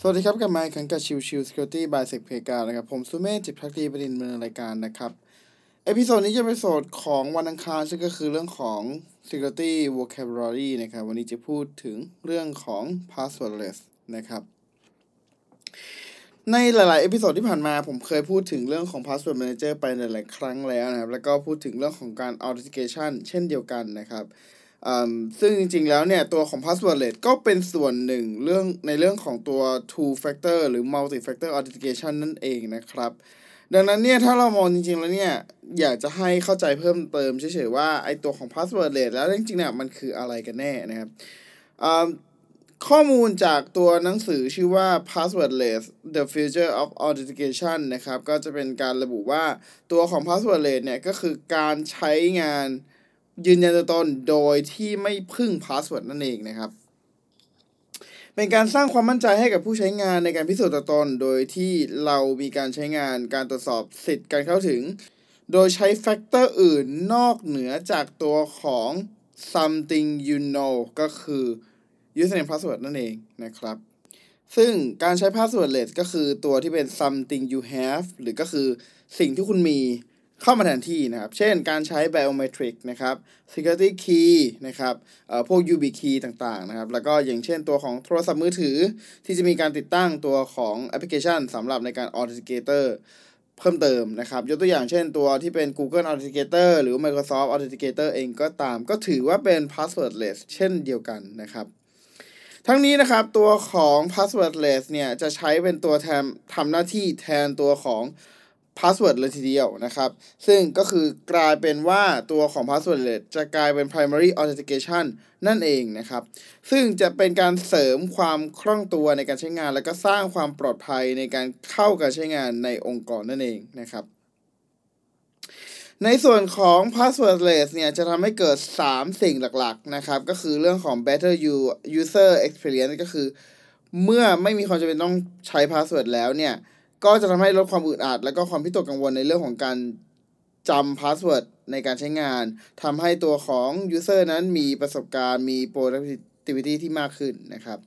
สวัสดีครับกลับมาอีกครั้งกับชิวชิว Security by s e c p e g a นะครับ ผมสุเมธจิตภักดีบดินทร์ ดำเนินรายการนะครับ episode นี้จะเป็น episode ของวันอังคารซึ่งก็คือเรื่องของ Security Vocabulary นะครับ วันนี้จะพูดถึงเรื่องของ Passwordless นะครับ ในหลาย ๆ episode ที่ผ่านมาผมเคยพูดถึงเรื่องของ Password Manager ไปหลาย ๆ ครั้งแล้วนะครับ แล้วก็พูดถึงเรื่องของการ Authentication เช่นเดียวกันนะครับ ซึ่งจริงๆแล้วเนี่ย ตัวของ passwordless ก็เป็นส่วนหนึ่งเรื่องในเรื่องของตัว two factor หรือ multi factor authentication นั่นเองนะครับ ดังนั้นเนี่ย ถ้าเรามองจริงๆแล้วเนี่ย อยากจะให้เข้าใจเพิ่มเติมเฉยๆว่าไอตัวของ passwordless แล้วจริงๆเนี่ยมันคืออะไรกันแน่นะครับข้อมูลจากตัวหนังสือชื่อว่า passwordless the future of authentication นะครับ ก็จะเป็นการระบุว่าตัวของ passwordless เนี่ย ก็คือการใช้งาน ยืนยันตัวตนโดยที่ไม่พึ่ง password นั่นเองนะครับ เป็นการสร้างความมั่นใจให้กับผู้ใช้งานในการพิสูจน์ตัวตน โดยที่เรามีการใช้งานการตรวจสอบสิทธิ์การเข้าถึง โดยใช้ factor อื่นนอกเหนือจากตัวของ something you know ก็คือ username password นั่นเองนะครับ ซึ่งการใช้ passwordless ก็คือตัวที่เป็น something you have หรือก็คือสิ่งที่คุณมี เข้ามาแทนที่นะครับ เช่นการใช้ biometric นะครับ security key นะครับพวก UB key ต่างๆนะครับ แล้วก็อย่างเช่นตัวของโทรศัพท์มือถือ ที่จะมีการติดตั้งตัวของแอปพลิเคชันสำหรับในการ authenticator เพิ่มเติมนะครับ ยกตัวอย่างเช่นตัวที่เป็น Google Authenticator หรือ Microsoft Authenticator เองก็ตาม ก็ถือว่าเป็น passwordless เช่นเดียวกันนะครับทั้งนี้นะครับ ตัวของ passwordless เนี่ย จะใช้เป็นตัวแทนทำหน้าที่แทนตัวของ password เลยทีเดียวนะครับ ซึ่งก็คือกลายเป็นว่าตัวของ passwordless จะกลายเป็น primary authentication นั่นเองนะครับ ซึ่งจะเป็นการเสริมความคล่องตัวในการใช้งาน แล้วก็สร้างความปลอดภัยในการเข้าการใช้งานในองค์กรนั่นเองนะครับ ในส่วนของ passwordless เนี่ยจะทำให้เกิด 3 สิ่งหลักๆนะครับ ก็คือเรื่องของ better user experience ก็คือ เมื่อไม่มีความจำเป็นต้องใช้ password แล้วเนี่ย ก็จะทำให้ลดความอึดอัด และก็ความวิตกกังวลในเรื่องของการจำ password ในการใช้งานทำให้ตัวของ user นั้นมีประสบการณ์มี productivity ที่มากขึ้นนะครับ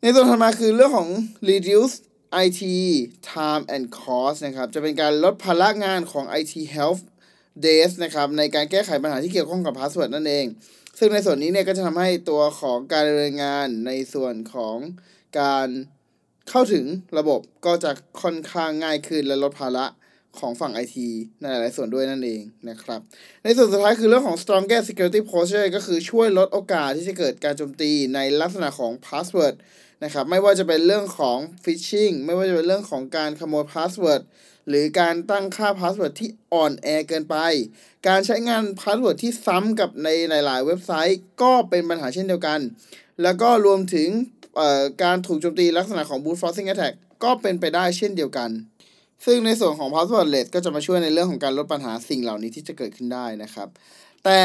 ในส่วนถัดมาคือเรื่องของ reduce IT time and cost นะครับ จะเป็นการลดภาระงานของ IT help desk นะครับในการแก้ไขปัญหาที่เกี่ยวข้องกับ password นั่นเอง ซึ่งในส่วนนี้เนี่ยก็จะทำให้ตัวของการดำเนินงานในส่วนของการ เข้าถึงระบบก็จะค่อนข้างง่ายขึ้นและลดภาระของฝั่ง IT ในหลายส่วนด้วยนั่นเองนะครับ ในส่วนสุดท้ายคือเรื่องของ stronger security posture ก็คือช่วยลดโอกาสที่จะเกิดการโจมตีในลักษณะของ password นะครับ ไม่ว่าจะเป็นเรื่องของ phishing ไม่ว่าจะเป็นเรื่องของการขโมย password หรือการตั้งค่า password ที่อ่อนแอเกินไป การใช้งาน password ที่ซ้ำกับในหลาย ๆ เว็บไซต์ ก็เป็นปัญหาเช่นเดียวกัน แล้วก็รวมถึง การถูกโจมตีลักษณะของ brute forcing attack ก็เป็นไปได้เช่นเดียวกัน ซึ่งในส่วนของ passwordless ก็จะมาช่วยในเรื่องของการลดปัญหาสิ่งเหล่านี้ที่จะเกิดขึ้นได้นะครับ แต่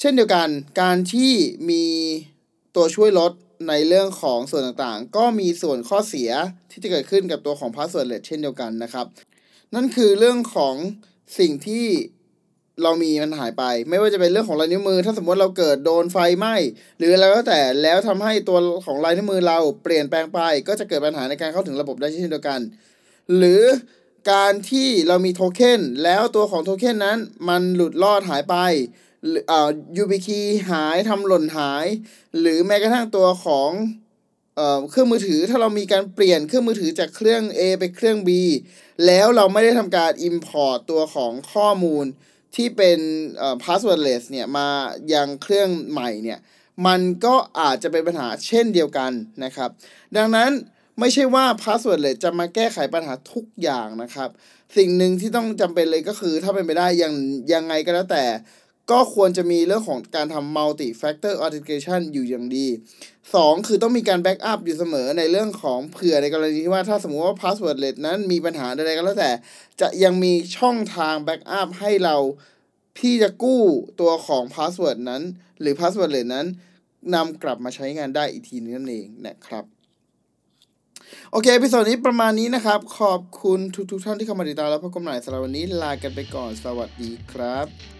เช่นเดียวกันการที่มีตัวช่วยลดในเรื่องของส่วนต่างๆ ก็มีส่วนข้อเสียที่จะเกิดขึ้นกับตัวของ passwordless เช่นเดียวกันนะครับ นั่นคือเรื่องของสิ่งที่ เรามีมันหายไป ไม่ว่าจะเป็นเรื่องของลายนิ้วมือ ถ้าสมมติเราเกิดโดนไฟไหม้หรืออะไรก็แต่แล้วทำให้ตัวของลายนิ้วมือเราเปลี่ยนแปลงไป ก็จะเกิดปัญหาในการเข้าถึงระบบได้เช่นเดียวกัน หรือการที่เรามีโทเค็นแล้วตัวของโทเค็นนั้น มันหลุดรอดหายไปอ่า UB key หายทำหล่นหาย หรือแม้กระทั่งตัวของเอ่อเครื่องมือถือถ้าเรามีการเปลี่ยนเครื่องมือถือจากเครื่อง A ไปเครื่อง B แล้วเราไม่ได้ทำการ import ตัวของข้อมูล ที่เป็นเอ่อ passwordless เนี่ยมายังเครื่องใหม่เนี่ยมันก็อาจจะเป็นปัญหาเช่นเดียวกันนะครับ ดังนั้นไม่ใช่ว่า passwordless จะมาแก้ไขปัญหาทุกอย่างนะครับ สิ่งหนึ่งที่ต้องจำเป็นเลยก็คือถ้าเป็นไปได้ยังยังไงก็แล้วแต่ ก็ควรจะมีเรื่องของการทำ multi factor authentication อยู่อย่างดี 2 คือต้องมีการแบ็กอัพอยู่เสมอในเรื่องของเผื่อในกรณีที่ว่าถ้าสมมติว่า passwordless นั้นมีปัญหาใดๆก็แล้วแต่ จะยังมีช่องทาง backup ให้เราที่จะกู้ตัวของ password นั้น หรือ passwordless นั้นนำกลับมาใช้งานได้อีกทีนึงนั่นเองนะครับโอเค episode นี้ประมาณนี้นะครับ ขอบคุณทุกๆท่านที่เข้ามาติดตามแล้วพบกันใหม่สำหรับวันนี้ลากันไปก่อน สวัสดีครับ